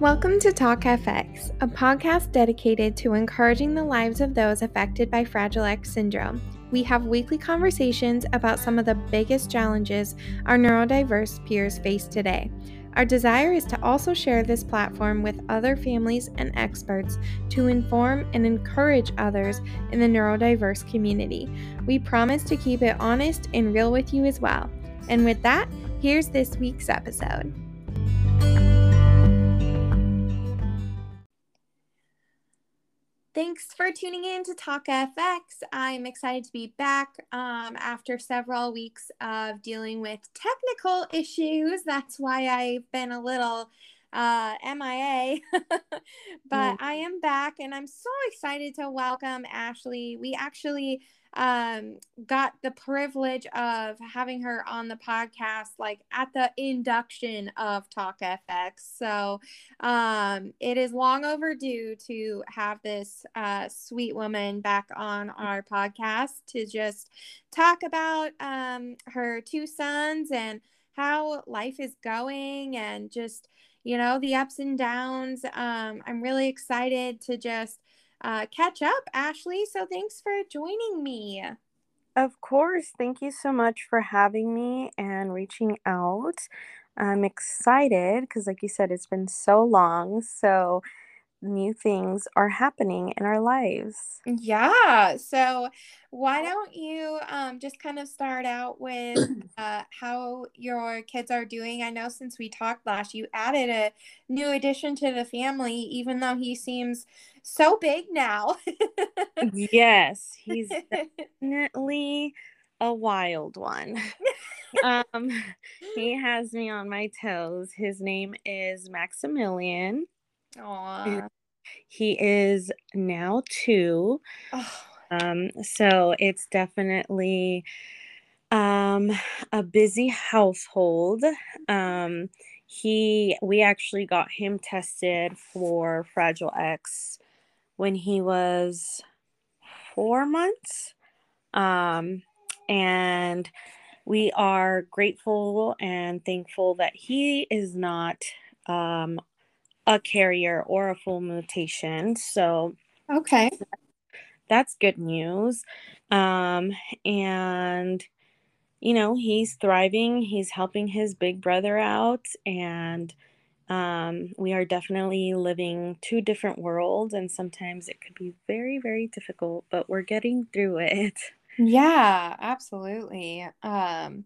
Welcome to Talk FX, a podcast dedicated to encouraging the lives of those affected by Fragile X syndrome. We have weekly conversations about some of the biggest challenges our neurodiverse peers face today. Our desire is to also share this platform with other families and experts to inform and encourage others in the neurodiverse community. We promise to keep it honest and real with you as well. And with that, here's this week's episode. Thanks for tuning in to Talk FX. I'm excited to be back um, after several weeks of dealing with technical issues. That's why I've been a little uh, MIA. but mm. I am back and I'm so excited to welcome Ashley. We actually um, got the privilege of having her on the podcast like at the induction of Talk FX. So um, it is long overdue to have this uh, sweet woman back on our podcast to just talk about um, her two sons and how life is going and just you know the ups and downs um, i'm really excited to just uh, catch up, Ashley. So thanks for joining me. Of course. Thank you so much for having me and reaching out. I'm excited because, like you said, it's been so long. So new things are happening in our lives. Yeah. So, why don't you um, just kind of start out with uh, how your kids are doing? I know since we talked last, you added a new addition to the family, even though he seems so big now. yes, he's definitely a wild one. um, he has me on my toes. His name is Maximilian. Aww. He is now two. Oh. Um, so it's definitely um, a busy household. Um, he we actually got him tested for Fragile X when he was four months. Um, and we are grateful and thankful that he is not um, a carrier or a full mutation. So, okay, that's good news. Um, and you know, he's thriving, he's helping his big brother out, and um, we are definitely living two different worlds, and sometimes it could be very, very difficult, but we're getting through it. Yeah, absolutely. Um,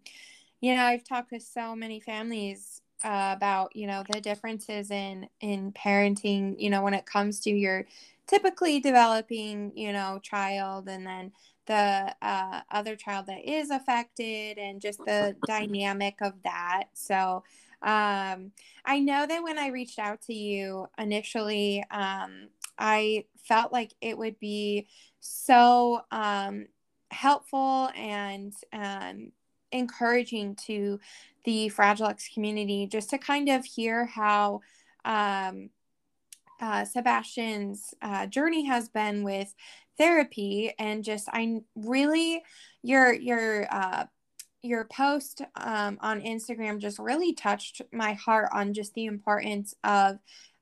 you know, I've talked to so many families uh, about you know the differences in in parenting you know when it comes to your typically developing you know child and then the uh, other child that is affected and just the dynamic of that. So um, i know that when i reached out to you initially um, i felt like it would be so um, helpful and um, encouraging to the Fragile X community just to kind of hear how um, uh, Sebastian's uh, journey has been with therapy and just I really your your uh, your post um, on Instagram just really touched my heart on just the importance of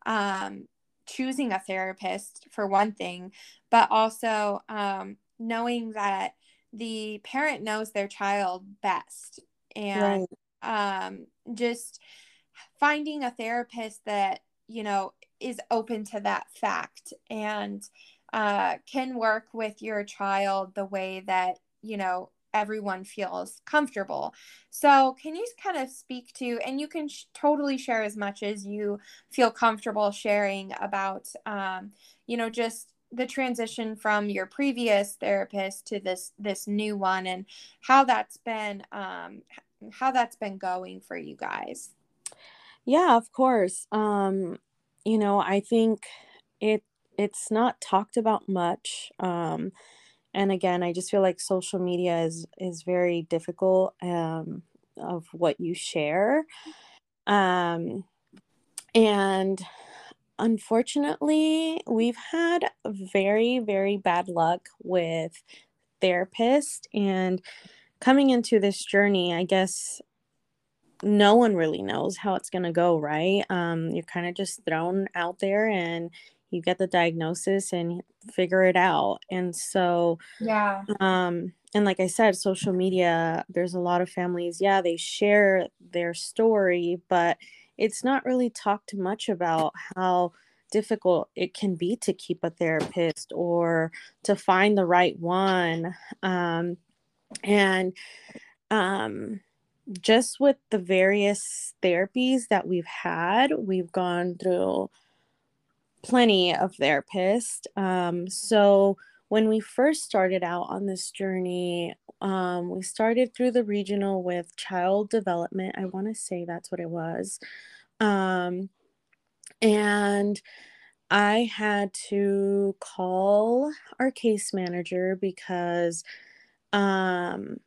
um, choosing a therapist for one thing, but also um, knowing that the parent knows their child best. And right um, just finding a therapist that you know is open to that fact and uh, can work with your child the way that you know everyone feels comfortable. So, can you kind of speak to, and you can sh- totally share as much as you feel comfortable sharing about, um, you know, just the transition from your previous therapist to this this new one, and how that's been, um, how that's been going for you guys. Yeah, of course. Um, you know, I think it it's not talked about much. Um, and again, I just feel like social media is is very difficult um, of what you share. Um, and unfortunately, we've had very very bad luck with therapists and coming into this journey, I guess no one really knows how it's going to go, right? Um, you're kind of just thrown out there and you get the diagnosis and figure it out. And so, yeah. Um, and like I said, social media, there's a lot of families, yeah, they share their story, but it's not really talked much about how difficult it can be to keep a therapist or to find the right one. Um, and um, just with the various therapies that we've had, we've gone through plenty of therapists. Um, so when we first started out on this journey, um, we started through the regional with child development. I want to say that's what it was. Um, and I had to call our case manager because um,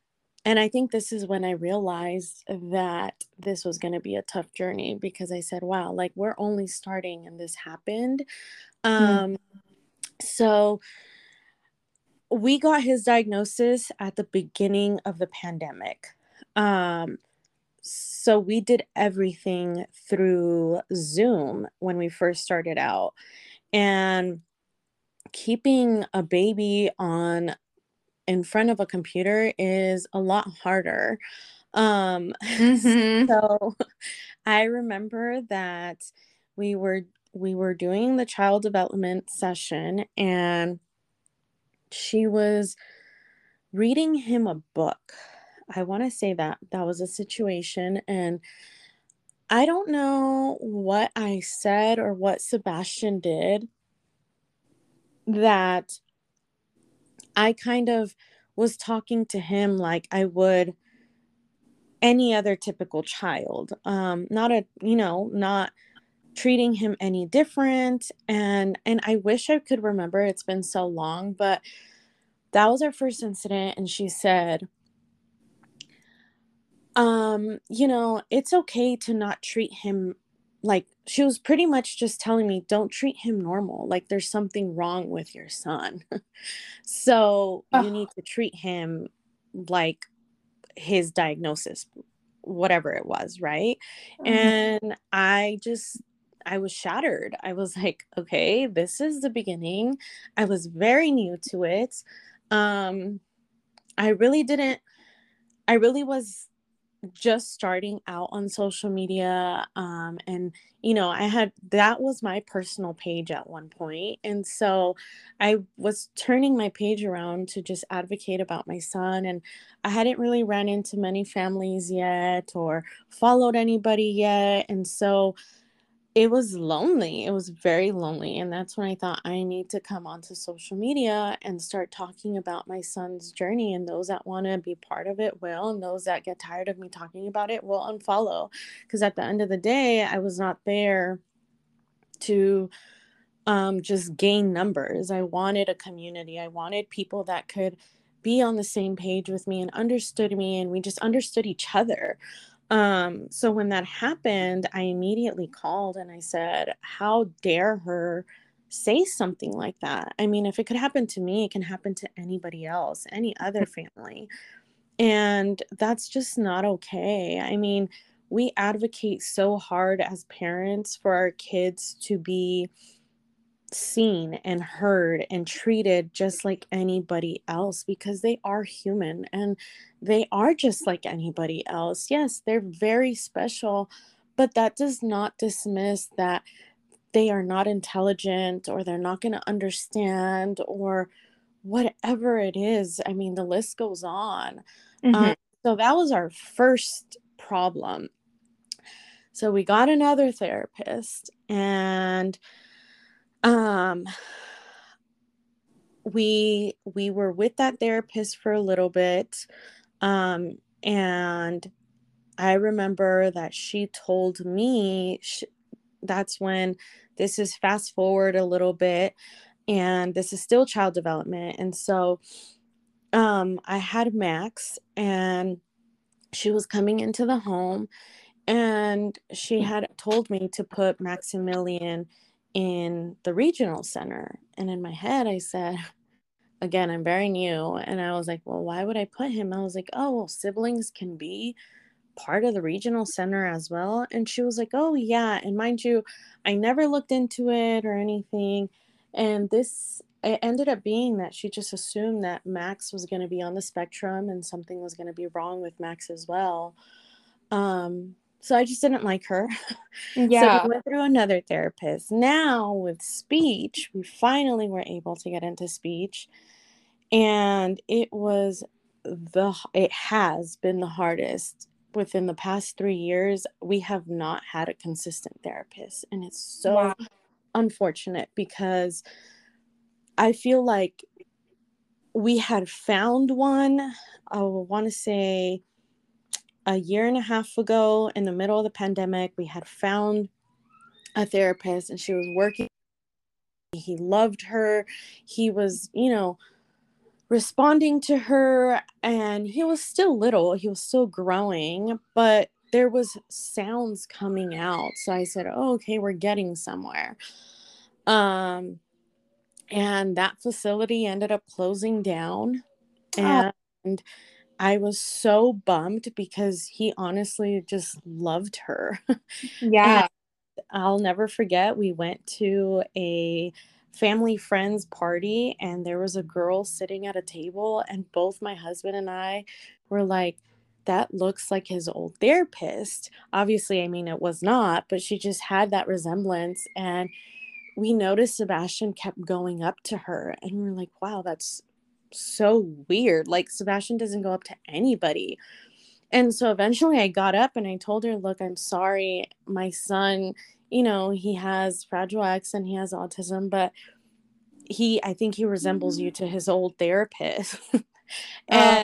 and I think this is when I realized that this was going to be a tough journey because I said, wow, like we're only starting and this happened. Hmm. Um, mm. So we got his diagnosis at the beginning of the pandemic. Um, so we did everything through Zoom when we first started out. And keeping a baby on in front of a computer is a lot harder. Um, mm-hmm. so I remember that we were we were doing the child development session and she was reading him a book. I want to say that that was a situation and I don't know what I said or what Sebastian did that I kind of was talking to him like I would any other typical child. Um, not a, you know, not treating him any different. And and I wish I could remember. It's been so long, but that was our first incident. And she said, um, you know, it's okay to not treat him like she was pretty much just telling me don't treat him normal. Like there's something wrong with your son. So oh. you need to treat him like his diagnosis whatever it was right? Mm-hmm. and i just i was shattered. I was like okay this is the beginning. I was very new to it. Um i really didn't i really was just starting out on social media um, and you know i had that was my personal page at one point and so i was turning my page around to just advocate about my son and i hadn't really ran into many families yet or followed anybody yet and so it was lonely. It was very lonely. And that's when I thought I need to come onto social media and start talking about my son's journey. And those that want to be part of it will, and those that get tired of me talking about it will unfollow. Because at the end of the day, I was not there to um, just gain numbers. I wanted a community, I wanted people that could be on the same page with me and understood me, and we just understood each other. Um, so when that happened, I immediately called and I said, How dare her say something like that? I mean, if it could happen to me, it can happen to anybody else, any other family. And that's just not okay. I mean, we advocate so hard as parents for our kids to be seen and heard and treated just like anybody else because they are human and they are just like anybody else. Yes, they're very special, but that does not dismiss that they are not intelligent or they're not going to understand or whatever it is. I mean, the list goes on. Mm-hmm. Um, so that was our first problem. So we got another therapist and um we we were with that therapist for a little bit um and i remember that she told me she, that's when this is fast forward a little bit and this is still child development and so um i had max and she was coming into the home and she had told me to put maximilian in the regional center. And in my head, I said, again, I'm very new. And I was like, well, why would I put him? I was like, oh, well, siblings can be part of the regional center as well? And she was like, Oh, yeah. And mind you, I never looked into it or anything. And this, it ended up being that she just assumed that Max was going to be on the spectrum and something was going to be wrong with Max as well. Um, so I just didn't like her. Yeah. so we went through another therapist. Now with speech, we finally were able to get into speech. And it was the it has been the hardest within the past three years we have not had a consistent therapist and it's so wow. unfortunate because i feel like we had found one i want to say a year and a half ago in the middle of the pandemic we had found a therapist and she was working. He loved her. He was you know responding to her and he was still little. He was still growing but there was sounds coming out. So i said oh, okay we're getting somewhere. Um and that facility ended up closing down and oh. I was so bummed because he honestly just loved her yeah i'll never forget we went to a family friends party and there was a girl sitting at a table and both my husband and I were like that looks like his old therapist. Obviously, I mean it was not, but she just had that resemblance and we noticed Sebastian kept going up to her and we are like, "Wow, that's so weird. Like Sebastian doesn't go up to anybody." And so eventually I got up and I told her, "Look, I'm sorry. My son you know, he has Fragile X and he has autism, but he, I think he resembles you to his old therapist. and uh,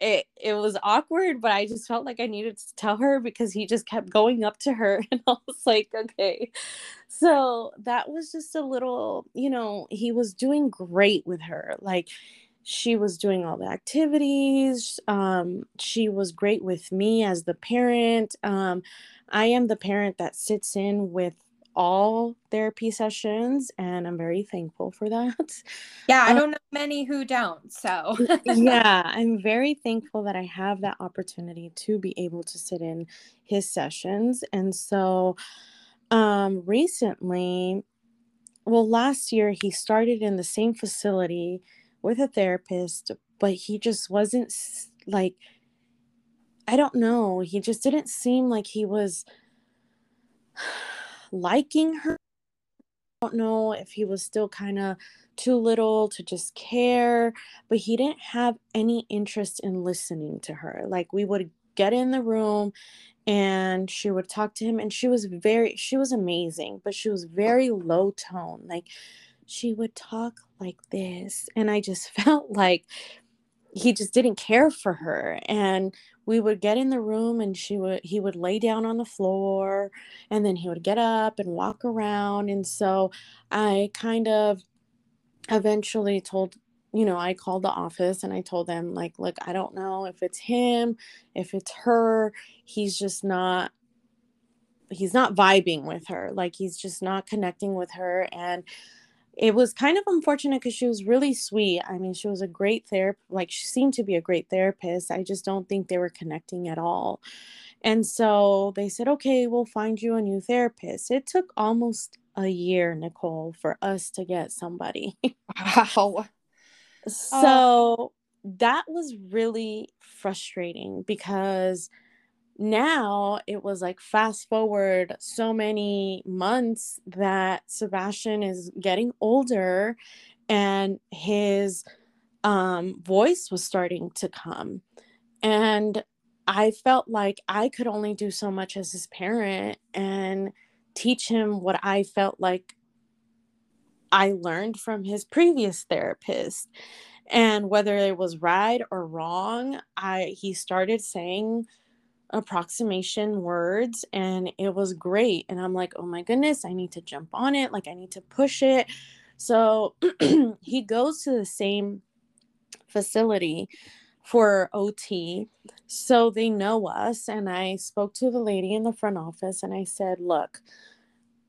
it, it was awkward, but I just felt like I needed to tell her because he just kept going up to her. And I was like, okay. So that was just a little, you know, he was doing great with her. Like, she was doing all the activities um, she was great with me as the parent um, I am the parent that sits in with all therapy sessions and I'm very thankful for that. Yeah, I um, don't know many who don't. So, yeah, I'm very thankful that I have that opportunity to be able to sit in his sessions. And so, um, recently, well, last year he started in the same facility with a therapist, but he just wasn't like I don't know. He just didn't seem like he was liking her. I don't know if he was still kind of too little to just care, but he didn't have any interest in listening to her. Like we would get in the room and she would talk to him and she was very she was amazing, but she was very low tone. Like she would talk like this and I just felt like he just didn't care for her. And we would get in the room and she would he would lay down on the floor and then he would get up and walk around. And so i kind of eventually told you know i called the office and i told them like look i don't know if it's him if it's her. He's just not he's not vibing with her. Like he's just not connecting with her. And it was kind of unfortunate because she was really sweet. I mean, she was a great therapist. Like, she seemed to be a great therapist. I just don't think they were connecting at all. And so they said, okay, we'll find you a new therapist. It took almost a year, Nicole, for us to get somebody. Wow. Uh so that was really frustrating because now it was like fast forward so many months that Sebastian is getting older and his um, voice was starting to come. And I felt like I could only do so much as his parent and teach him what I felt like I learned from his previous therapist. And whether it was right or wrong, I he started saying approximation words and it was great and i'm like oh my goodness i need to jump on it like i need to push it so he goes to the same facility for ot so they know us and i spoke to the lady in the front office and i said look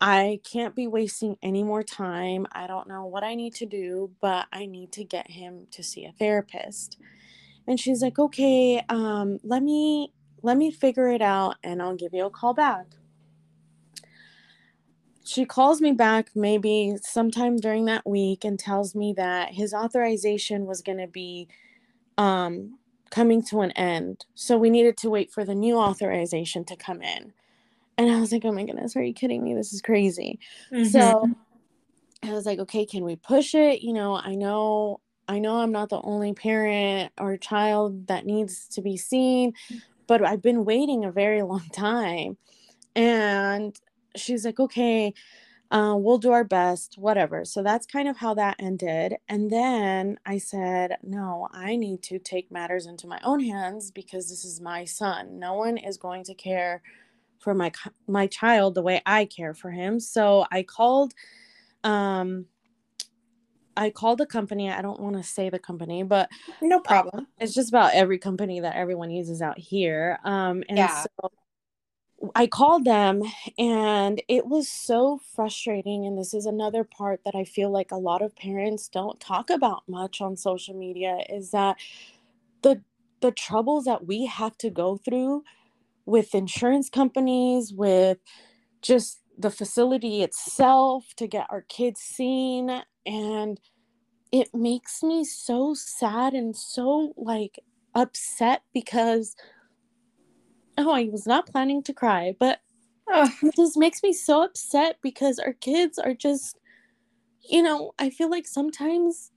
I can't be wasting any more time. I don't know what I need to do, but I need to get him to see a therapist. And she's like, okay, um, let me let me figure it out and I'll give you a call back. She calls me back maybe sometime during that week and tells me that his authorization was going to be um, coming to an end. So we needed to wait for the new authorization to come in. And I was like, oh my goodness, are you kidding me? This is crazy. Mm-hmm. So I was like, okay, can we push it? You know, I know I know I'm not the only parent or child that needs to be seen, but I've been waiting a very long time. And she's like, okay, uh, we'll do our best, whatever. So that's kind of how that ended. And then I said, no, I need to take matters into my own hands because this is my son. No one is going to care for my my child the way I care for him. So I called um I called the company. I don't want to say the company, but no problem. It's just about every company that everyone uses out here. Um, and yeah. so I called them, and it was so frustrating. And this is another part that I feel like a lot of parents don't talk about much on social media is that the the troubles that we have to go through with insurance companies, with just the facility itself to get our kids seen and it makes me so sad and so like upset because oh i was not planning to cry but uh, it just makes me so upset because our kids are just you know i feel like sometimes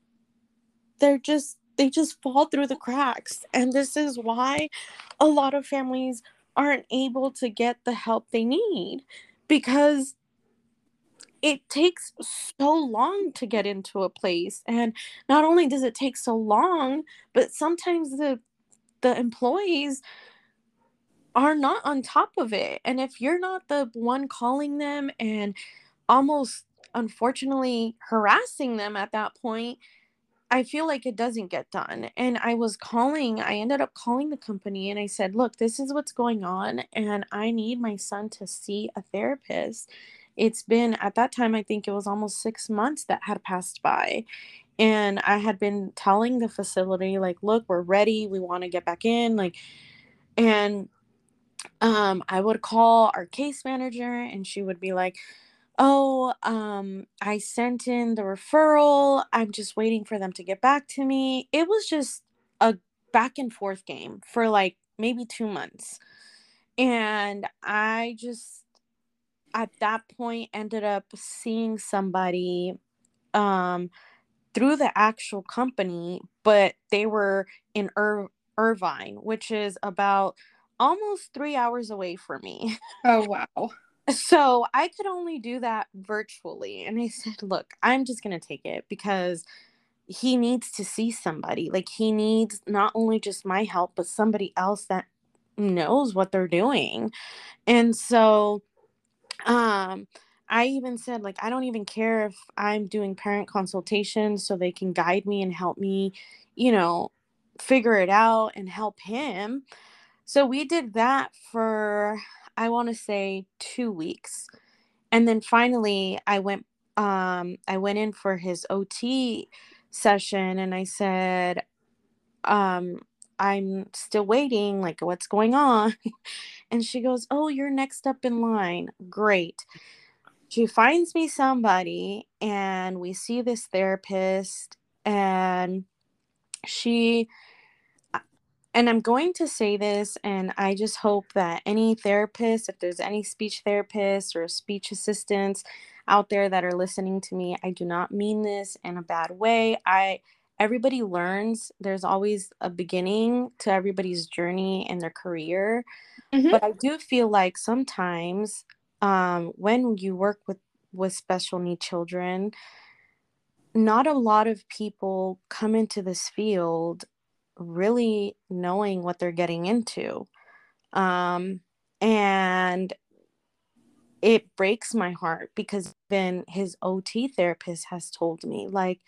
they're just they just fall through the cracks and this is why a lot of families aren't able to get the help they need because it takes so long to get into a place and not only does it take so long but sometimes the the employees are not on top of it and if you're not the one calling them and almost unfortunately harassing them at that point I feel like it doesn't get done. And I was calling, I ended up calling the company and I said, Look, this is what's going on. And I need my son to see a therapist it's been at that time i think it was almost six months that had passed by and i had been telling the facility like look we're ready we want to get back in like and um i would call our case manager and she would be like oh um i sent in the referral i'm just waiting for them to get back to me. It was just a back and forth game for like maybe two months and i just at that point ended up seeing somebody um through the actual company but they were in Ir- irvine which is about almost three hours away from me. Oh wow. So i could only do that virtually and i said look i'm just going to take it because he needs to see somebody. Like he needs not only just my help but somebody else that knows what they're doing. And so um i even said like i don't even care if i'm doing parent consultations so they can guide me and help me you know figure it out and help him. So we did that for i want to say 2 weeks. And then finally i went um i went in for his ot session and i said um I'm still waiting. Like, what's going on? And she goes, Oh, you're next up in line. Great. She finds me somebody, and we see this therapist, and she, and I'm going to say this, and I just hope that any therapist, if there's any speech therapists or speech assistants out there that are listening to me, I do not mean this in a bad way. I, everybody learns there's always a beginning to everybody's journey in their career mm-hmm. but i do feel like sometimes um, when you work with with special need children not a lot of people come into this field really knowing what they're getting into um, and it breaks my heart because then his ot therapist has told me like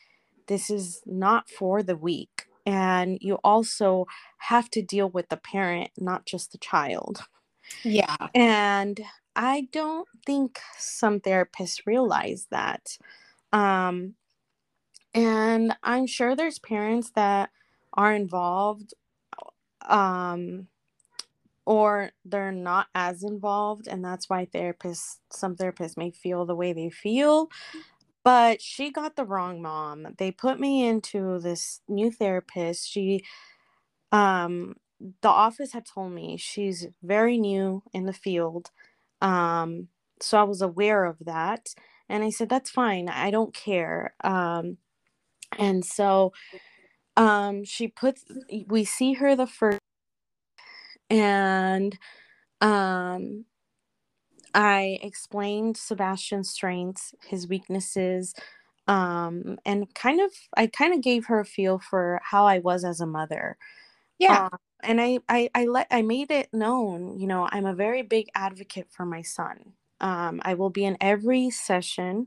this is not for the weak. And you also have to deal with the parent, not just the child. Yeah. And I don't think some therapists realize that. Um, and I'm sure there's parents that are involved um, or they're not as involved and that's why therapists some therapists may feel the way they feel but she got the wrong mom they put me into this new therapist she um the office had told me she's very new in the field um so i was aware of that and i said that's fine i don't care um and so um she puts we see her the first and um I explained Sebastian's strengths, his weaknesses, um, and kind of I kind of gave her a feel for how I was as a mother. Yeah. Uh, and I, I I let I made it known, you know, I'm a very big advocate for my son. Um, I will be in every session.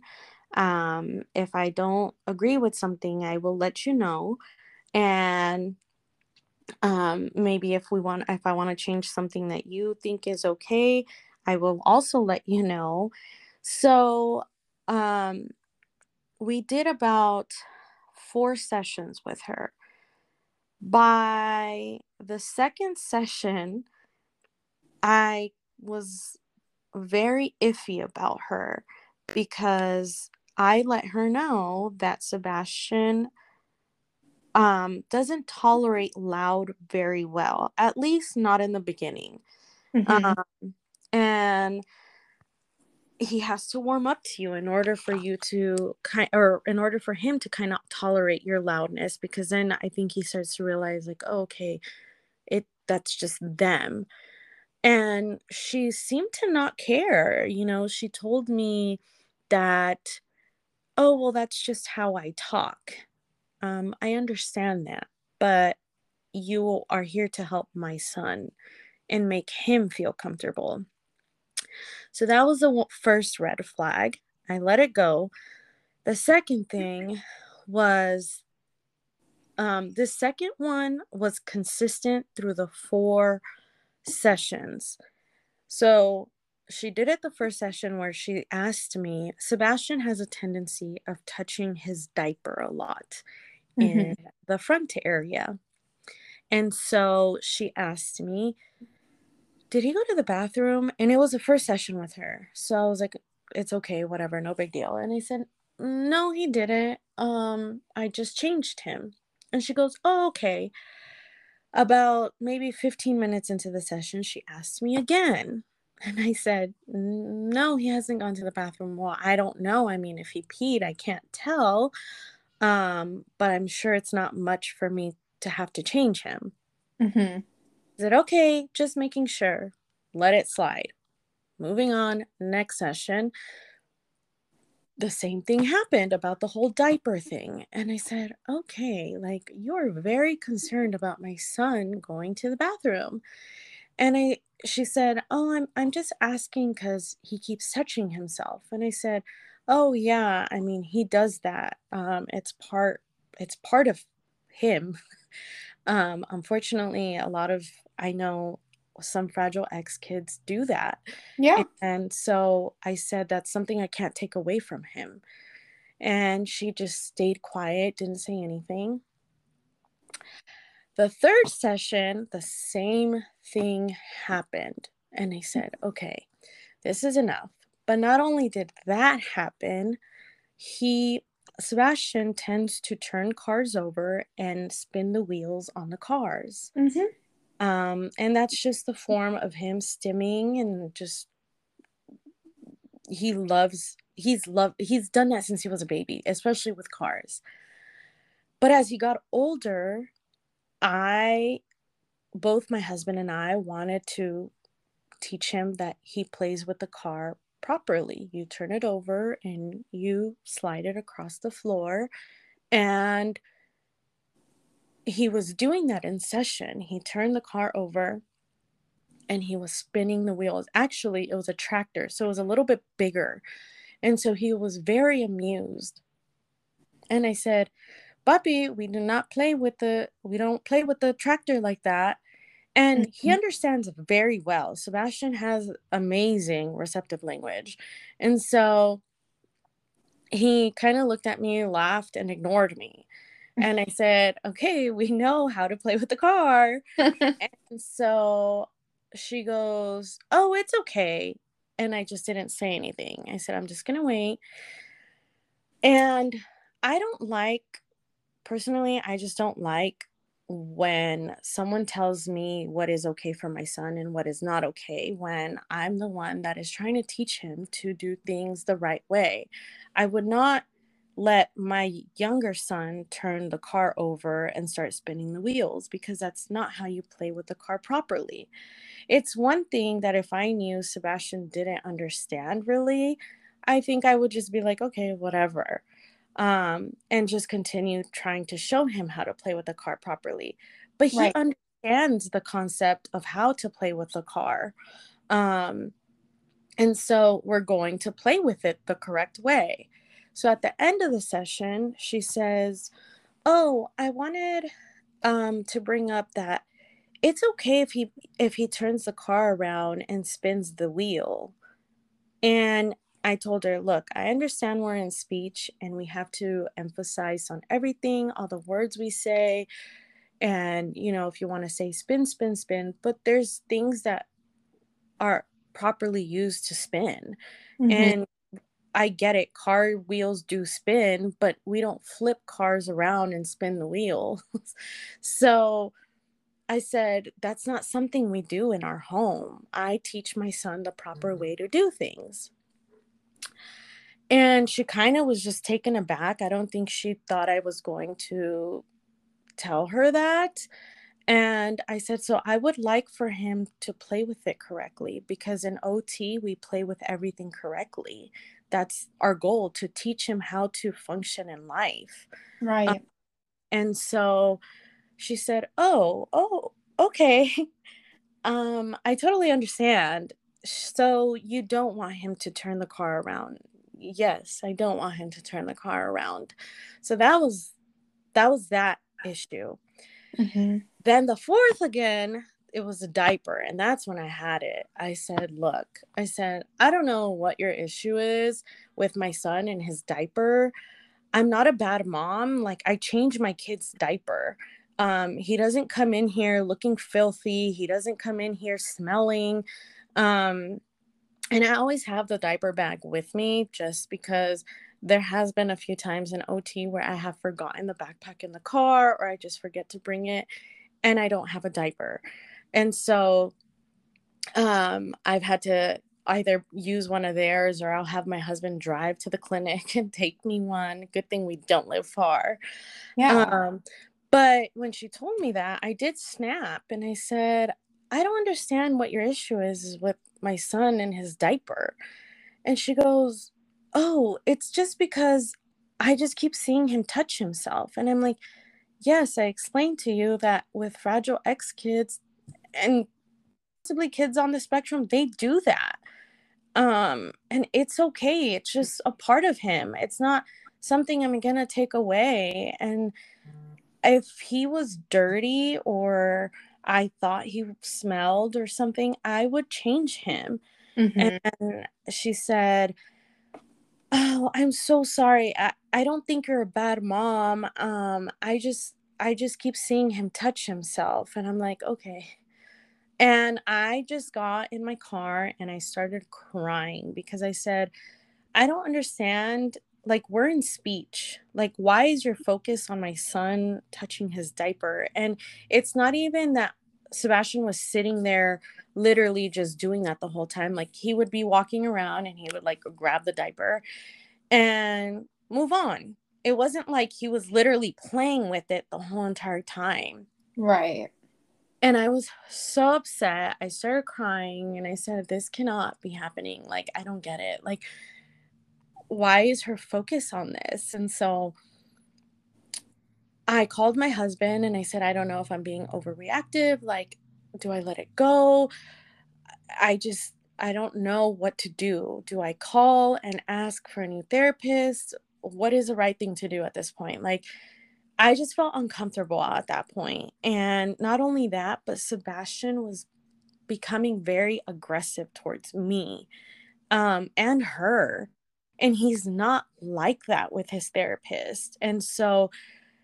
Um, if I don't agree with something, I will let you know. And um, maybe if we want if i want to change something that you think is okay i will also let you know so um, we did about four sessions with her by the second session i was very iffy about her because i let her know that sebastian um, doesn't tolerate loud very well, at least not in the beginning. Mm-hmm. Um, and he has to warm up to you in order for you to kind or in order for him to kind of tolerate your loudness because then I think he starts to realize like oh, okay it that's just them. And she seemed to not care you know? She told me that oh well that's just how I talk. Um, I understand that, but you are here to help my son and make him feel comfortable. So that was the first red flag. I let it go. The second thing was um, the second one was consistent through the four sessions. So she did it the first session where she asked me, Sebastian has a tendency of touching his diaper a lot mm-hmm. in the front area. And so she asked me, Did he go to the bathroom? And it was the first session with her. So I was like, It's okay, whatever, no big deal. And I said, No, he didn't. Um, I just changed him. And she goes, Oh, okay. About maybe 15 minutes into the session, she asked me again. And I said, No, he hasn't gone to the bathroom. Well, I don't know. I mean, if he peed, I can't tell. Um, but I'm sure it's not much for me to have to change him. Mm-hmm. Is it okay? Just making sure. Let it slide. Moving on, next session. The same thing happened about the whole diaper thing. And I said, okay, like you're very concerned about my son going to the bathroom. And I she said, Oh, I'm I'm just asking because he keeps touching himself. And I said, Oh yeah, I mean he does that. Um, it's part it's part of him. um, unfortunately, a lot of I know some fragile X kids do that. Yeah. And so I said that's something I can't take away from him. And she just stayed quiet, didn't say anything. The third session, the same thing happened. And I said, okay, this is enough. But not only did that happen, he Sebastian tends to turn cars over and spin the wheels on the cars. Mm-hmm. Um, and that's just the form of him stimming and just he loves he's loved he's done that since he was a baby, especially with cars. But as he got older, I both my husband and I wanted to teach him that he plays with the car properly. You turn it over and you slide it across the floor. And he was doing that in session. He turned the car over and he was spinning the wheels. Actually, it was a tractor, so it was a little bit bigger. And so he was very amused. And I said, Bobby, we do not play with the we don't play with the tractor like that and mm-hmm. he understands very well. Sebastian has amazing receptive language. And so he kind of looked at me, laughed, and ignored me. And I said, Okay, we know how to play with the car. and so she goes, "Oh, it's okay." And I just didn't say anything. I said, "I'm just going to wait." And I don't like personally, I just don't like when someone tells me what is okay for my son and what is not okay when I'm the one that is trying to teach him to do things the right way. I would not let my younger son turn the car over and start spinning the wheels because that's not how you play with the car properly. It's one thing that if I knew Sebastian didn't understand really, I think I would just be like, okay, whatever um, and just continue trying to show him how to play with the car properly. But he right. understands the concept of how to play with the car. Um, and so we're going to play with it the correct way. So at the end of the session, she says, Oh, I wanted um, to bring up that it's okay if he if he turns the car around and spins the wheel. And I told her, look, I understand we're in speech and we have to emphasize on everything, all the words we say. And, you know, if you want to say spin, spin, spin, but there's things that are properly used to spin. Mm-hmm. And I get it, car wheels do spin, but we don't flip cars around and spin the wheels. so I said, that's not something we do in our home. I teach my son the proper mm-hmm. way to do things. And she kind of was just taken aback. I don't think she thought I was going to tell her that. And I said, So I would like for him to play with it correctly because in OT, we play with everything correctly. That's our goal to teach him how to function in life. Right. Um, and so she said, Oh, oh, okay. um, I totally understand. So you don't want him to turn the car around yes, I don't want him to turn the car around. So that was that was that issue. Mm-hmm. Then the fourth again, it was a diaper, and that's when I had it. I said, "Look, I said I don't know what your issue is with my son and his diaper. I'm not a bad mom. Like I change my kid's diaper." Um, he doesn't come in here looking filthy. He doesn't come in here smelling. Um, and I always have the diaper bag with me just because there has been a few times in OT where I have forgotten the backpack in the car or I just forget to bring it and I don't have a diaper. And so um, I've had to either use one of theirs or I'll have my husband drive to the clinic and take me one. Good thing we don't live far. Yeah. Um, but when she told me that, I did snap and I said, I don't understand what your issue is with my son and his diaper. And she goes, Oh, it's just because I just keep seeing him touch himself. And I'm like, Yes, I explained to you that with Fragile X kids and possibly kids on the spectrum, they do that. Um, and it's okay. It's just a part of him. It's not something I'm gonna take away. And if he was dirty or I thought he smelled or something, I would change him. Mm-hmm. And she said, Oh, I'm so sorry. I, I don't think you're a bad mom. Um, I just I just keep seeing him touch himself. And I'm like, okay. And I just got in my car and I started crying because I said, I don't understand like we're in speech. Like why is your focus on my son touching his diaper? And it's not even that sebastian was sitting there literally just doing that the whole time. Like he would be walking around and he would like grab the diaper and move on. It wasn't like he was literally playing with it the whole entire time. Right and i was so upset i started crying and i said this cannot be happening like i don't get it like why is her focus on this? And so I called my husband and I said, I don't know if I'm being overreactive. Like, do I let it go? I just, I don't know what to do. Do I call and ask for a new therapist? What is the right thing to do at this point? Like, I just felt uncomfortable at that point. And not only that, but Sebastian was becoming very aggressive towards me um, and her and he's not like that with his therapist and so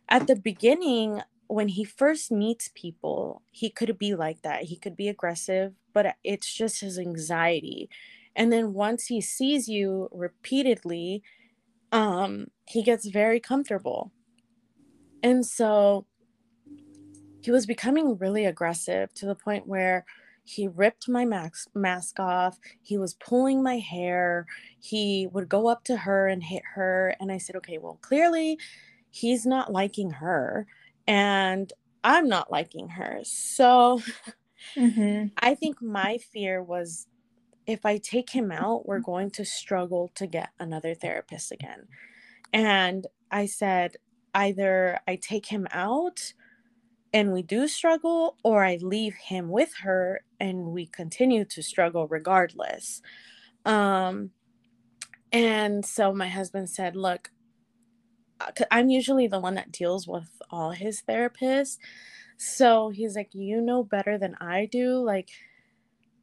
at the beginning when he first meets people, he could be like that. He could be aggressive, but it's just his anxiety. And then once he sees you repeatedly, um, he gets very comfortable. And so he was becoming really aggressive to the point where he ripped my mask mask off. He was pulling my hair. He would go up to her and hit her. And i said okay well clearly he's not liking her and i'm not liking her. So mm-hmm. i think my fear was if i take him out we're going to struggle to get another therapist again. And i said either i take him out and we do struggle, or I leave him with her and we continue to struggle regardless. Um, and so my husband said, Look, uh, I'm usually the one that deals with all his therapists. So he's like, You know better than I do. Like,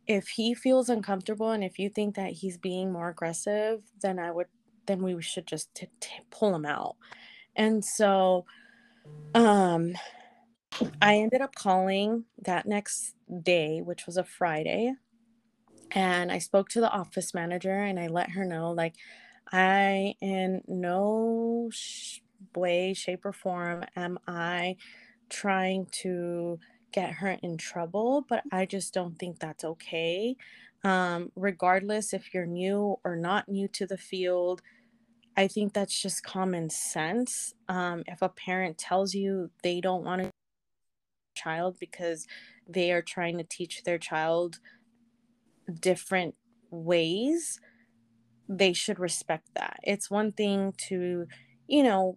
if he feels uncomfortable and if you think that he's being more aggressive, then I would, then we should just t- t- pull him out. And so, um, I ended up calling that next day, which was a Friday, and I spoke to the office manager and I let her know, like, I, in no sh- way, shape, or form, am I trying to get her in trouble, but I just don't think that's okay. Um, regardless if you're new or not new to the field, I think that's just common sense. Um, if a parent tells you they don't want to child because they are trying to teach their child different ways they should respect that it's one thing to you know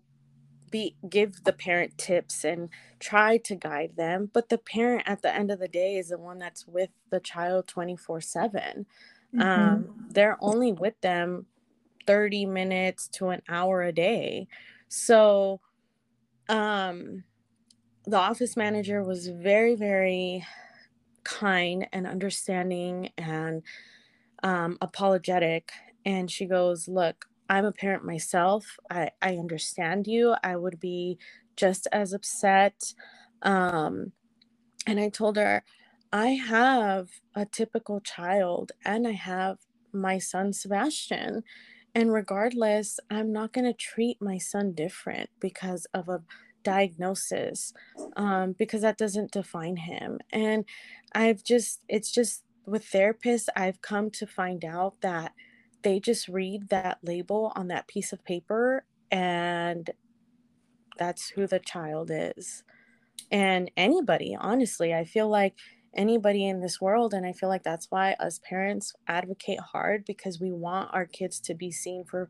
be give the parent tips and try to guide them but the parent at the end of the day is the one that's with the child 24 7 mm-hmm. um, they're only with them 30 minutes to an hour a day so um the office manager was very, very kind and understanding and um, apologetic. And she goes, Look, I'm a parent myself. I, I understand you. I would be just as upset. Um, and I told her, I have a typical child and I have my son, Sebastian. And regardless, I'm not going to treat my son different because of a diagnosis um, because that doesn't define him. And I've just, it's just with therapists, I've come to find out that they just read that label on that piece of paper and that's who the child is. And anybody, honestly, I feel like anybody in this world and i feel like that's why us parents advocate hard because we want our kids to be seen for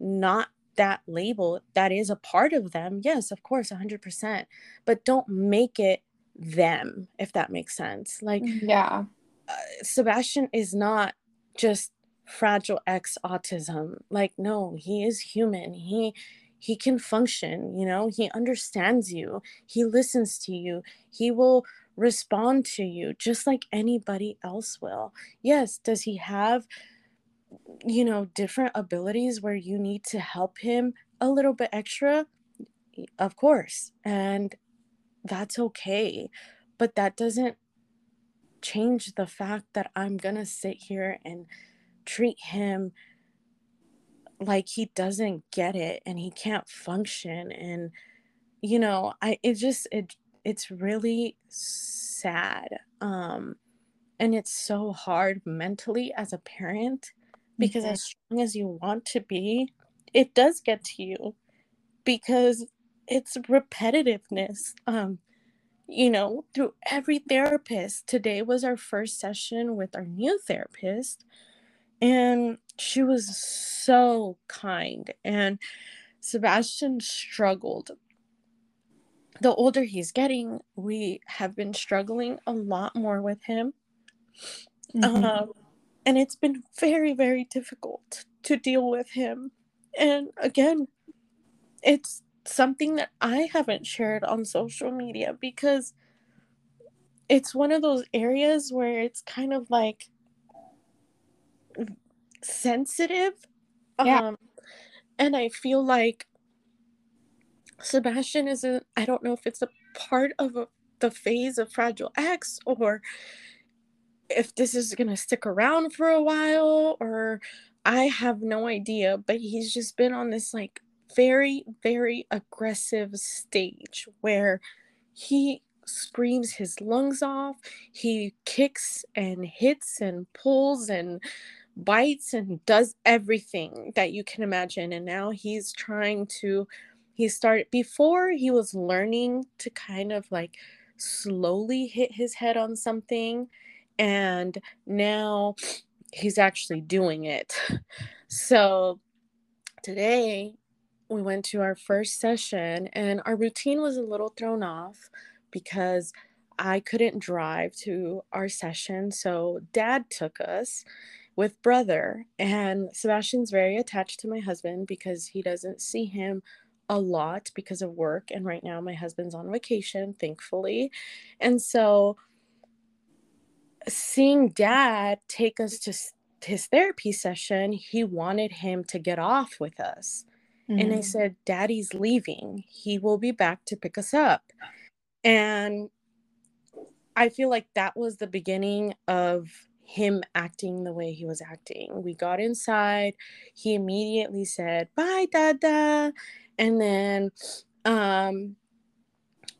not that label that is a part of them. Yes of course 100% but don't make it them if that makes sense. Like mm, yeah. uh, sebastian is not just fragile x autism. Like no he is human. He he can function you know? He understands you. He listens to you. He will respond to you just like anybody else will yes does he have you know, different abilities where you need to help him a little bit extra, of course. And that's okay. But that doesn't change the fact that I'm going to sit here and treat him like he doesn't get it and he can't function and you know i it just it it's really sad um and it's so hard mentally as a parent because mm-hmm. as strong as you want to be, it does get to you because it's repetitiveness. Um, you know, through every therapist. Today was our first session with our new therapist, and she was so kind. And Sebastian struggled. The older he's getting, we have been struggling a lot more with him. Mm-hmm. Um, and it's been very, very difficult to deal with him. And again, it's something that I haven't shared on social media because it's one of those areas where it's kind of like sensitive. Yeah. Um, and I feel like Sebastian isn't, I don't know if it's a part of a, the phase of Fragile X or if this is going to stick around for a while or I have no idea, but he's just been on this like very, very aggressive stage where he screams his lungs off. He kicks and hits and pulls and bites and does everything that you can imagine. And now he's trying to, he started, before he was learning to kind of like slowly hit his head on something. And now he's actually doing it. So today we went to our first session and our routine was a little thrown off because I couldn't drive to our session. So dad took us with brother and Sebastian's very attached to my husband because he doesn't see him a lot because of work and right now my husband's on vacation thankfully. And so seeing dad take us to his therapy session, he wanted him to get off with us. Mm-hmm. And I mm. said, Daddy's leaving. He will be back to pick us up. And I feel like that was the beginning of him acting the way he was acting. We got inside. He immediately said, Bye, Dada. And then um,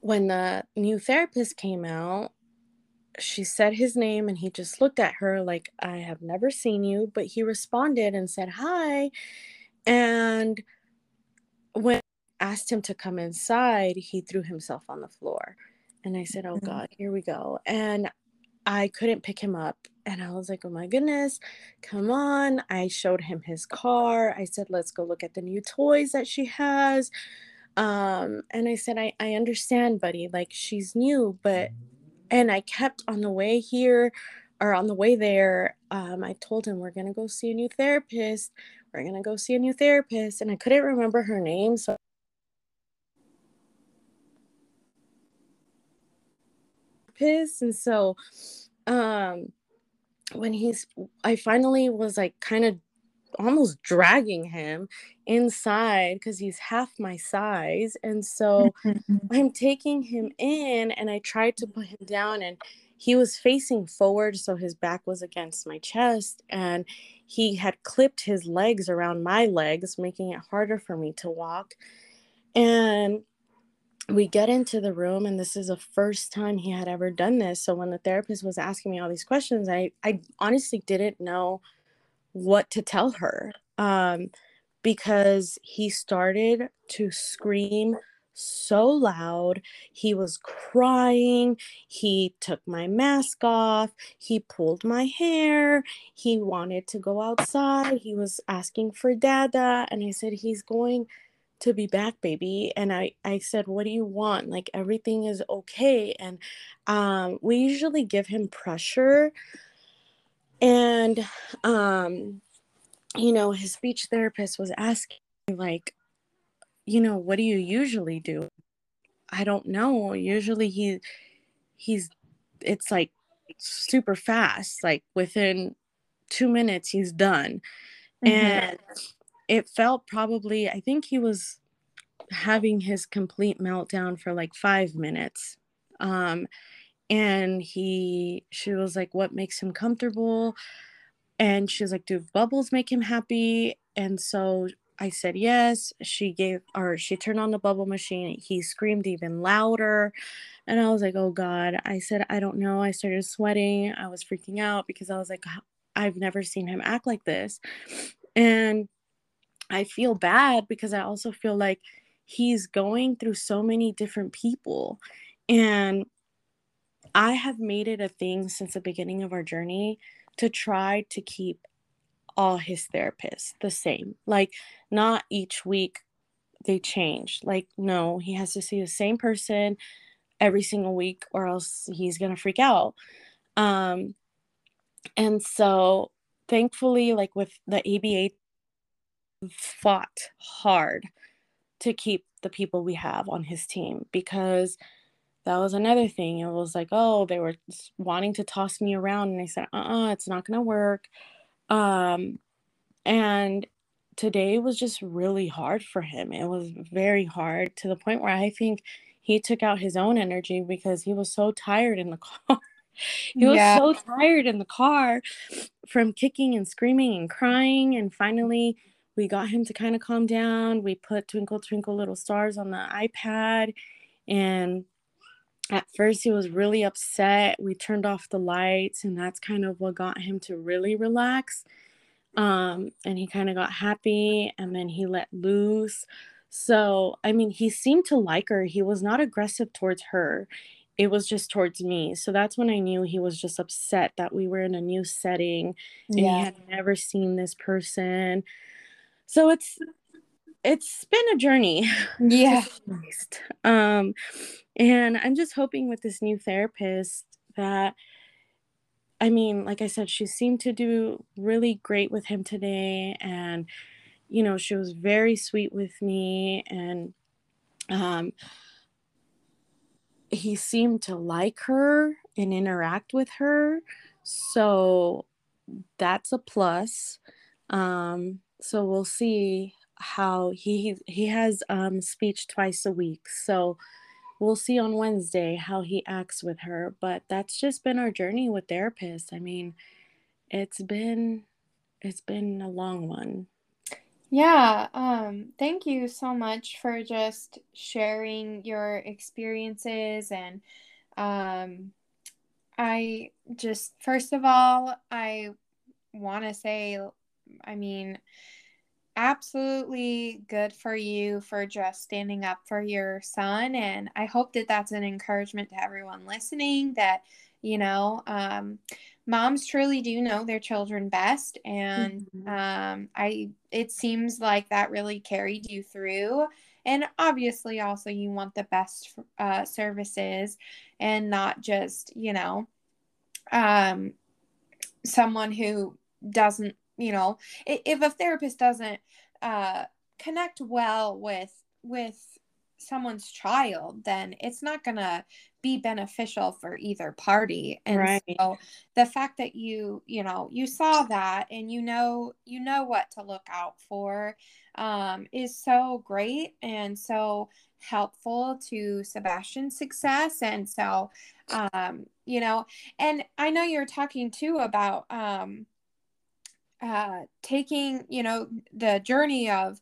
when the new therapist came out, she said his name and he just looked at her like, I have never seen you. But he responded and said, Hi. And when I asked him to come inside, he threw himself on the floor. And I said, Oh mm-hmm. God, here we go. And I couldn't pick him up. And I was like, Oh my goodness, come on. I showed him his car. I said, Let's go look at the new toys that she has. Um, and I said, I, I understand, buddy. Like, she's new, but and I kept on the way here or on the way there, um, I told him we're gonna go see a new therapist. We're gonna go see a new therapist, and I couldn't remember her name, so pissed. And so, um, when he's, I finally was like kind of almost dragging him inside because he's half my size. And so mm-hmm. I'm taking him in and I tried to put him down and he was facing forward so his back was against my chest and he had clipped his legs around my legs making it harder for me to walk and we get into the room and this is the first time he had ever done this so when the therapist was asking me all these questions i i honestly didn't know what to tell her um, because he started to scream so loud. He was crying. He took my mask off. He pulled my hair. He wanted to go outside. He was asking for dada. And I said, He's going to be back baby and i i said what do you want like everything is okay and um we usually give him pressure and um you know his speech therapist was asking like you know what do you usually do i don't know usually he he's it's like super fast like within 2 minutes he's done mm-hmm. and it felt probably i think he was having his complete meltdown for like 5 minutes um and he she was like what makes him comfortable? And she was like do bubbles make him happy? And so i said yes. She gave or she turned on the bubble machine. He screamed even louder. And i was like oh god. I said i don't know. I started sweating. I was freaking out because i was like i've never seen him act like this. And i feel bad because i also feel like he's going through so many different people and I have made it a thing since the beginning of our journey to try to keep all his therapists the same. Like, not each week they change. Like, no, he has to see the same person every single week or else he's going to freak out. Um, and so, thankfully, like with the ABA, fought hard to keep the people we have on his team because that was another thing. It was like, oh, they were wanting to toss me around, and I said, uh, uh-uh, it's not gonna work. Um, and today was just really hard for him. It was very hard to the point where I think he took out his own energy because he was so tired in the car. he was yeah. so tired in the car from kicking and screaming and crying. And finally, we got him to kind of calm down. We put Twinkle, Twinkle Little Stars on the iPad. And at first, he was really upset. We turned off the lights, and that's kind of what got him to really relax. Um, and he kind of got happy, and then he let loose. So, I mean, he seemed to like her. He was not aggressive towards her it was just towards me. So that's when I knew he was just upset that we were in a new setting and yeah. he had never seen this person. So it's it's been a journey. Yeah. um and I'm just hoping with this new therapist that I mean, like I said, she seemed to do really great with him today and you know, she was very sweet with me and um he seemed to like her and interact with her. So that's a plus. Um, so we'll see how he he has um, speech twice a week. So we'll see on Wednesday how he acts with her. But that's just been our journey with therapists. I mean, it's been it's been a long one. Yeah, um, thank you so much for just sharing your experiences and um, I just first of all, I want to say I mean absolutely good for you for just standing up for your son and I hope that that's an encouragement to everyone listening that you know um, moms truly do know their children best and mm-hmm. um, i it seems like that really carried you through and obviously also you want the best uh, services and not just you know um, someone who doesn't you know if a therapist doesn't uh, connect well with with someone's child, then it's not going to be beneficial for either party. And right. so the fact that you, you know, you saw that and you know, you know what to look out for um, is so great and so helpful to Sebastian's success. And so, um, you know, and I know you're talking too about um, uh, taking, you know, the journey of,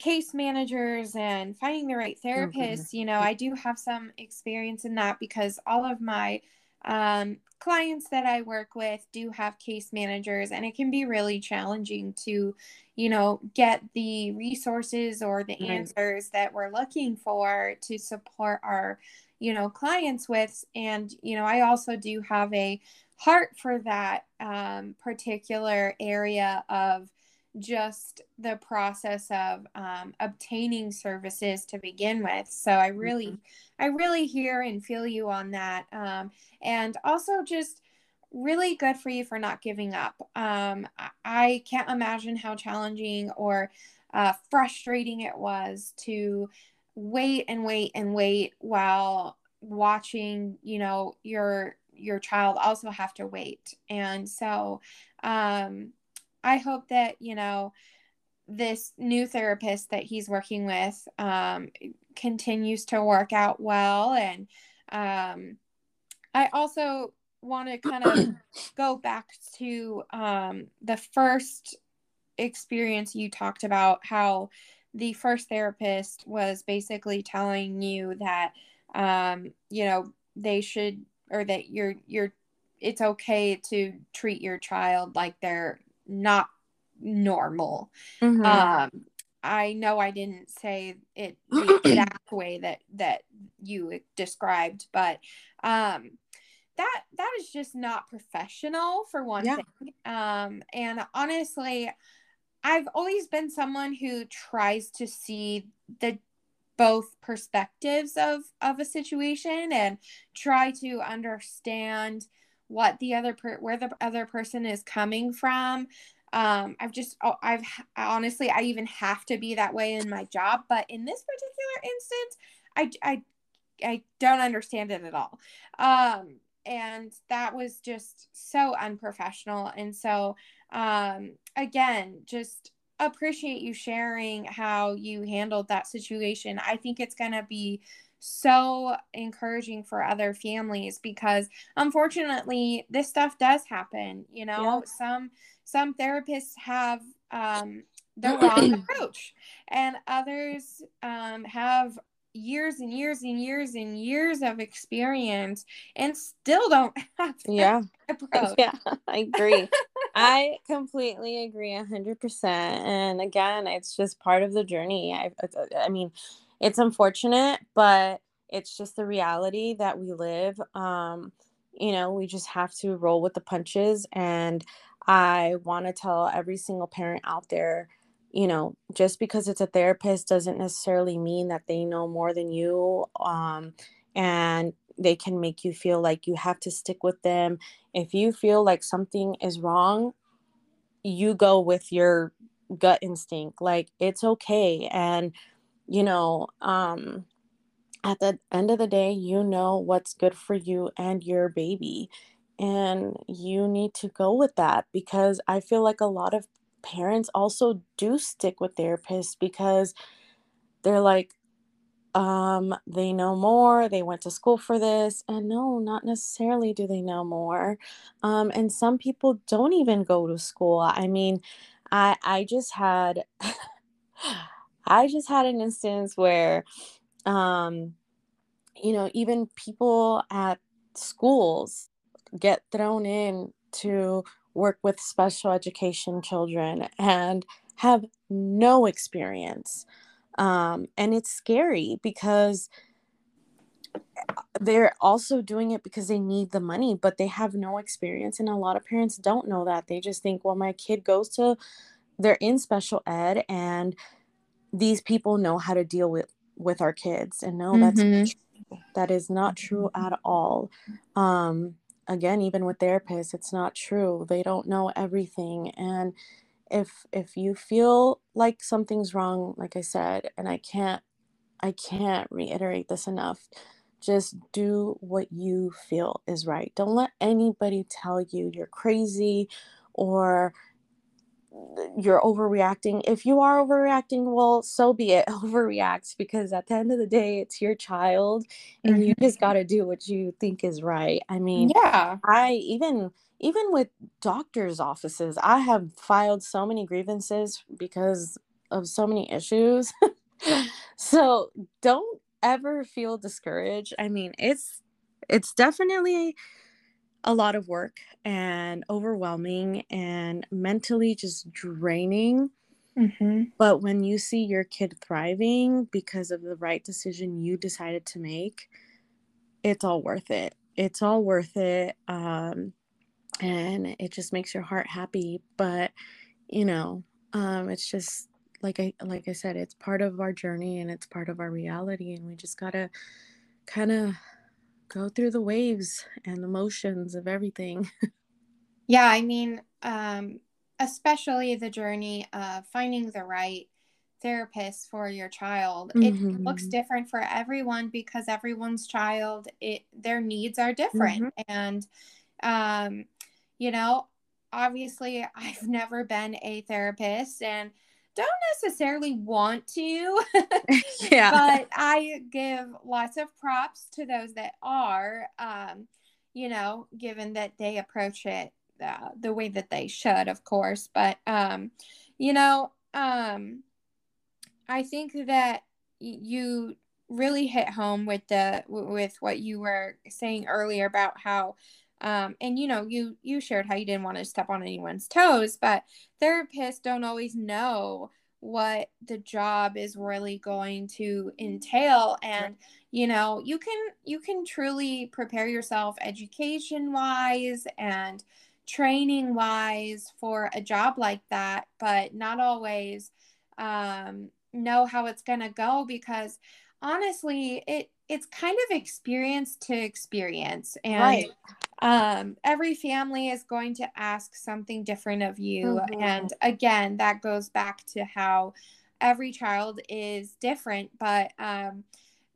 case managers and finding the right therapist mm-hmm. you know i do have some experience in that because all of my um, clients that i work with do have case managers and it can be really challenging to you know get the resources or the right. answers that we're looking for to support our you know clients with and you know i also do have a heart for that um, particular area of just the process of um, obtaining services to begin with. So I really, mm-hmm. I really hear and feel you on that, um, and also just really good for you for not giving up. Um, I can't imagine how challenging or uh, frustrating it was to wait and wait and wait while watching, you know, your your child also have to wait, and so. Um, I hope that, you know, this new therapist that he's working with um, continues to work out well. And um, I also want to kind of go back to um, the first experience you talked about how the first therapist was basically telling you that um, you know they should or that you're you're it's okay to treat your child like they're not normal. Mm-hmm. Um, I know I didn't say it the exact way that that you described, but um, that that is just not professional for one yeah. thing. Um, and honestly, I've always been someone who tries to see the both perspectives of of a situation and try to understand what the other per- where the other person is coming from. Um i've just oh, i've honestly i even have to be that way in my job but in this particular instance i i i don't understand it at all. Um and that was just so unprofessional. And so um again just appreciate you sharing how you handled that situation. I think it's going to be so encouraging for other families because unfortunately this stuff does happen you know? Yeah. some some therapists have um the wrong approach and others um, have years and years and years and years of experience and still don't have yeah. approach. yeah i agree i completely agree 100% and again it's just part of the journey i i mean it's unfortunate but it's just the reality that we live um you know we just have to roll with the punches and i want to tell every single parent out there you know just because it's a therapist doesn't necessarily mean that they know more than you um, and they can make you feel like you have to stick with them. If you feel like something is wrong you go with your gut instinct like it's okay and you know um at the end of the day you know what's good for you and your baby and you need to go with that because i feel like a lot of parents also do stick with therapists because they're like um they know more they went to school for this and no not necessarily do they know more um and some people don't even go to school i mean i i just had i just had an instance where um you know even people at schools get thrown in to work with special education children and have no experience. Um, and it's scary because they're also doing it because they need the money, but they have no experience. And a lot of parents don't know that. They just think, well, my kid goes to, they're in special ed and these people know how to deal with with our kids and no that's mm-hmm. that is not true at all um again even with therapists it's not true they don't know everything and if if you feel like something's wrong like i said and i can't i can't reiterate this enough just do what you feel is right don't let anybody tell you you're crazy or you're overreacting. If you are overreacting, well, so be it. Overreact because at the end of the day, it's your child and mm-hmm. you just got to do what you think is right. I mean, yeah. I even even with doctors' offices, I have filed so many grievances because of so many issues. so, don't ever feel discouraged. I mean, it's it's definitely a lot of work and overwhelming and mentally just draining. Mm-hmm. But when you see your kid thriving because of the right decision you decided to make, it's all worth it. It's all worth it. Um, and it just makes your heart happy. But, you know, um, it's just like I like I said, it's part of our journey and it's part of our reality, and we just gotta kind of go through the waves and the motions of everything. yeah, I mean, um, especially the journey of finding the right therapist for your child. Mm-hmm. It looks mm-hmm. different for everyone because everyone's child, it their needs are different. Mm-hmm. And um, you know, obviously I've never been a therapist and don't necessarily want to. yeah. But I give lots of props to those that are, um, you know, given that they approach it uh, the way that they should, of course. But, um, you know, um, I think that you really hit home with the with what you were saying earlier about how um, and you know you you shared how you didn't want to step on anyone's toes but therapists don't always know what the job is really going to entail and you know you can you can truly prepare yourself education wise and training wise for a job like that but not always um, know how it's going to go because honestly it it's kind of experience to experience and right. Um, every family is going to ask something different of you mm-hmm. and again that goes back to how every child is different but um,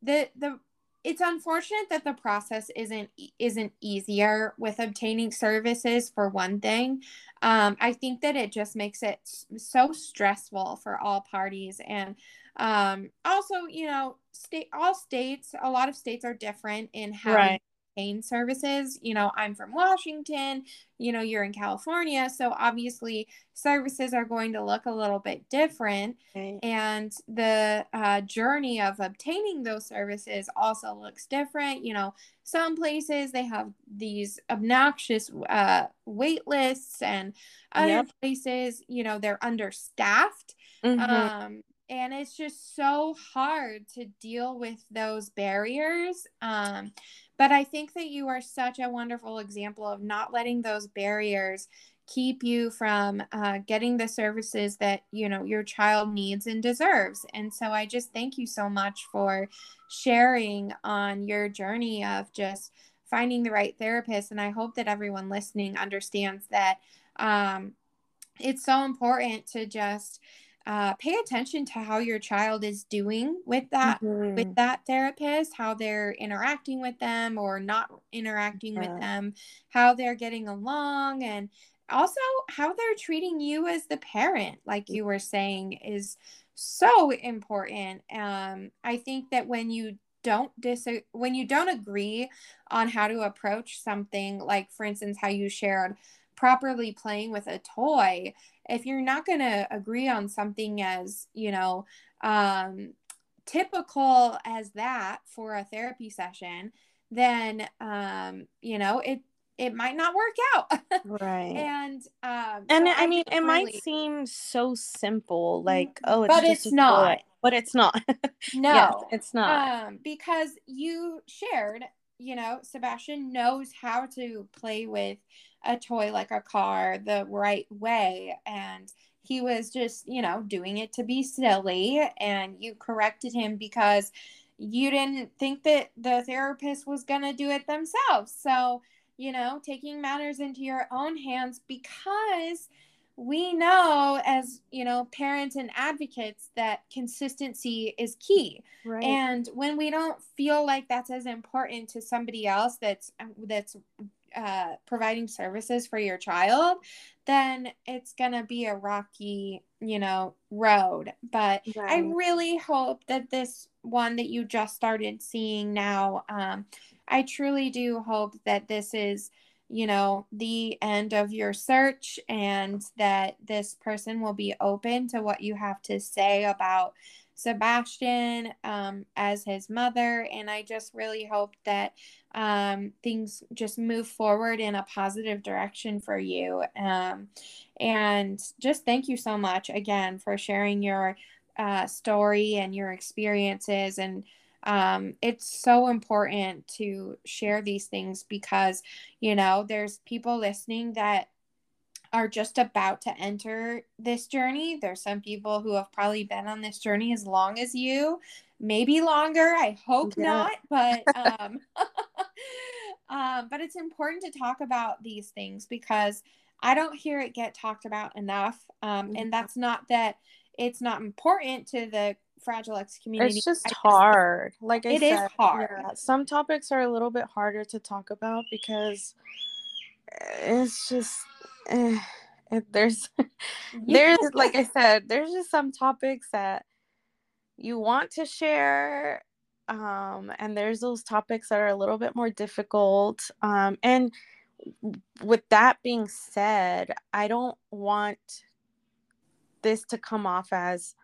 the the it's unfortunate that the process isn't isn't easier with obtaining services for one thing um, i think that it just makes it so stressful for all parties and um, also you know state all states a lot of states are different in how right obtain services. You know, I'm from Washington, you know, you're in California. So obviously, services are going to look a little bit different. Okay. And the uh, journey of obtaining those services also looks different. You know, some places they have these obnoxious uh, wait lists, and other yep. places, you know, they're understaffed. Mm-hmm. Um, and it's just so hard to deal with those barriers um, but I think that you are such a wonderful example of not letting those barriers keep you from uh, getting the services that you know your child needs and deserves. And so i just thank you so much for sharing on your journey of just finding the right therapist. And i hope that everyone listening understands that um, it's so important to just uh, pay attention to how your child is doing with that mm-hmm. with that therapist how they're interacting with them or not interacting yeah. with them how they're getting along and also how they're treating you as the parent like you were saying is so important um i think that when you don't dis when you don't agree on how to approach something like for instance how you shared properly playing with a toy if you're not going to agree on something as you know um, typical as that for a therapy session then um, you know it it might not work out. Right. And um and so i mean it really... might seem so simple like mm-hmm. oh it's but it's not. but it's not. No. yes, it's not. Um because you shared you know sebastian knows how to play with a toy like a car the right way. And he was just you know doing it to be silly. And you corrected him because you didn't think that the therapist was going to do it themselves. So you know taking matters into your own hands because we know as you know parents and advocates that consistency is key. Right. and when we don't feel like that's as important to somebody else that's that's uh, providing services for your child, then it's going to be a rocky, you know, road. But right. I really hope that this one that you just started seeing now, um, I truly do hope that this is, you know, the end of your search and that this person will be open to what you have to say about Sebastian um, as his mother. And I just really hope that um, things just move forward in a positive direction for you. Um, and just thank you so much again for sharing your uh, story and your experiences. And um, it's so important to share these things because, you know, there's people listening that are just about to enter this journey. There's some people who have probably been on this journey as long as you, maybe longer. I hope yeah. not, but um, um, but it's important to talk about these things because I don't hear it get talked about enough. Um, and mm-hmm. that's not that it's not important to the fragile X community. It's just hard. Like I it said, is hard. Yeah, some topics are a little bit harder to talk about because it's just eh, there's there's like I said, there's just some topics that you want to share um, and there's those topics that are a little bit more difficult um, and with that being said i don't want this to come off as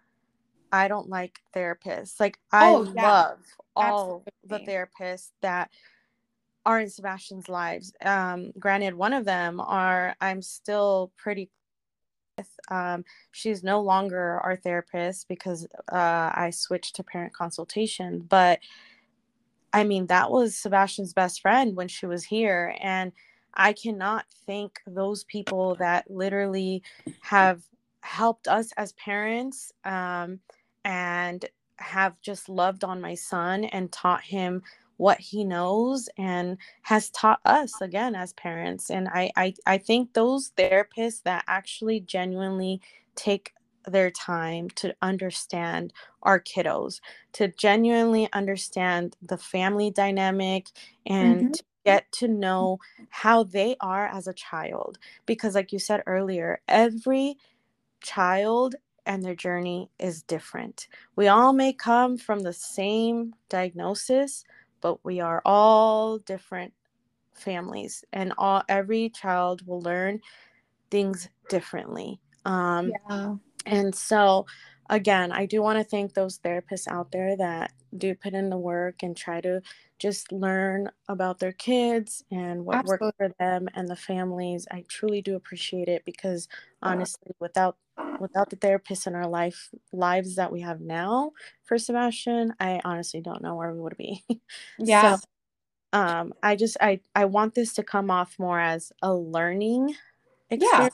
i don't like therapists like i oh, yeah. love all Absolutely. the therapists that are in Sebastian's lives. Um, granted, one of them are I'm still pretty. Um, she's no longer our therapist because uh, I switched to parent consultation. But I mean, that was Sebastian's best friend when she was here, and I cannot thank those people that literally have helped us as parents um, and have just loved on my son and taught him what he knows and has taught us again as parents and I, I i think those therapists that actually genuinely take their time to understand our kiddos, to genuinely understand the family dynamic and mm-hmm. to get to know how they are as a child. Because, like you said earlier, every child and their journey is different. We all may come from the same diagnosis, but we are all different families and all every child will learn things differently. Um yeah. and so again, I do want to thank those therapists out there that do put in the work and try to just learn about their kids and what Absolutely. works for them and the families. I truly do appreciate it because honestly, without without the therapists in our life lives that we have now for Sebastian, I honestly don't know where we would be. Yeah. so, um, I just I I want this to come off more as a learning experience. Yeah.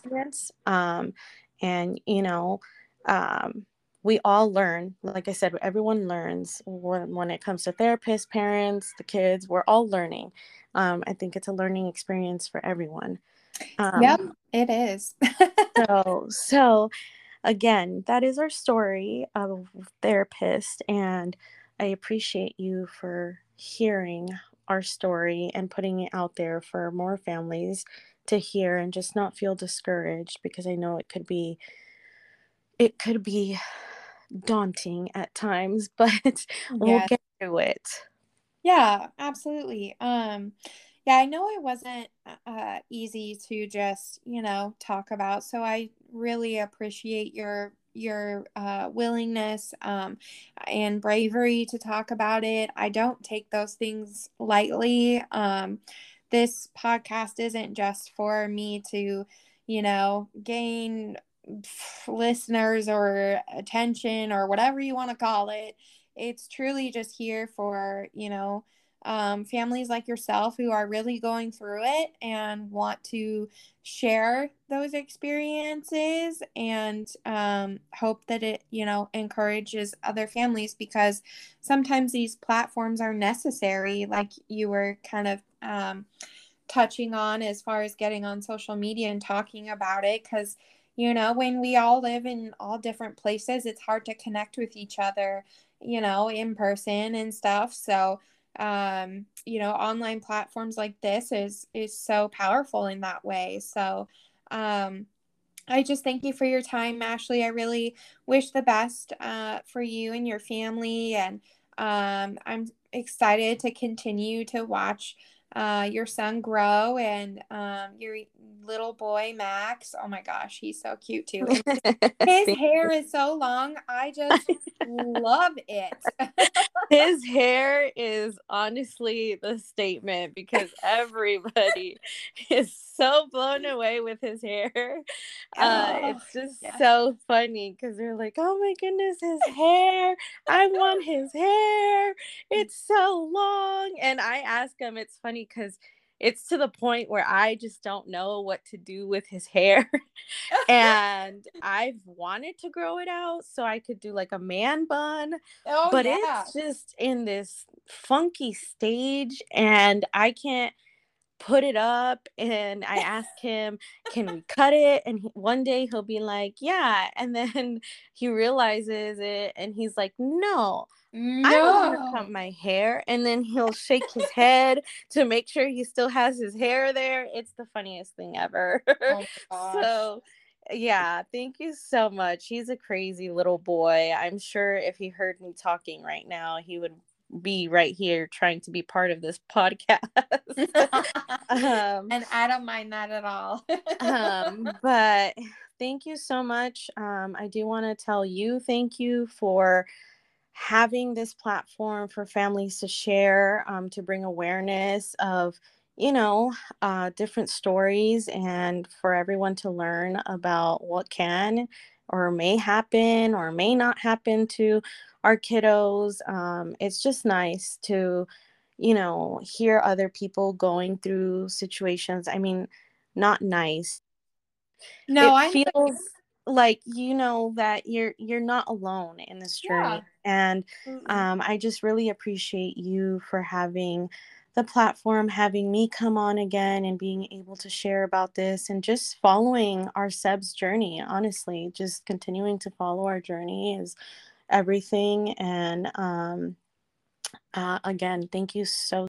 Um, and you know, um, we all learn. Like I said, everyone learns when when it comes to therapists, parents, the kids. We're all learning. Um, I think it's a learning experience for everyone. Um, yep, it is. so, so again, that is our story of therapist, and I appreciate you for hearing our story and putting it out there for more families to hear and just not feel discouraged because I know it could be it could be daunting at times, but we'll get through it. Yeah, absolutely. Um yeah, I know it wasn't uh, easy to just, you know, talk about. So I really appreciate your your uh, willingness um, and bravery to talk about it. I don't take those things lightly. Um, this podcast isn't just for me to, you know, gain listeners or attention or whatever you want to call it. It's truly just here for, you know, um, families like yourself who are really going through it and want to share those experiences and um, hope that it you know encourages other families because sometimes these platforms are necessary like you were kind of um, touching on as far as getting on social media and talking about it because you know when we all live in all different places it's hard to connect with each other you know in person and stuff. So um, you know online platforms like this is is so powerful in that way. So um, i just thank you for your time ashley. I really wish the best uh, for you and your family. And um, i'm excited to continue to watch uh, your son grow and um, your little boy Max. Oh my gosh, he's so cute too. his hair is so long. I just love it. his hair is honestly the statement because everybody is so blown away with his hair. Uh, oh, it's just yeah. so funny because they're like, "Oh my goodness, his hair! I want his hair. It's so long." And I ask him. It's funny because it's to the point where I just don't know what to do with his hair. and I've wanted to grow it out so I could do like a man bun. Oh, but yeah. it's just in this funky stage and I can't put it up and I ask him, "Can we cut it?" And he, one day he'll be like, "Yeah," and then he realizes it and he's like, "No." No. I don't want to cut my hair. And then he'll shake his head to make sure he still has his hair there. It's the funniest thing ever. Oh so, yeah, thank you so much. He's a crazy little boy. I'm sure if he heard me talking right now, he would be right here trying to be part of this podcast. um, and I don't mind that at all. um, but thank you so much. Um, I do want to tell you thank you for having this platform for families to share, um, to bring awareness of, you know, uh, different stories and for everyone to learn about what can or may happen or may not happen to our kiddos. Um, it's just nice to, you know, hear other people going through situations. I mean, not nice. No, I feels like you know that you're you're not alone in this journey yeah. and um, i just really appreciate you for having the platform, having me come on again and being able to share about this and just following our Seb's journey. Honestly, just continuing to follow our journey is everything. And um, uh, again, thank you so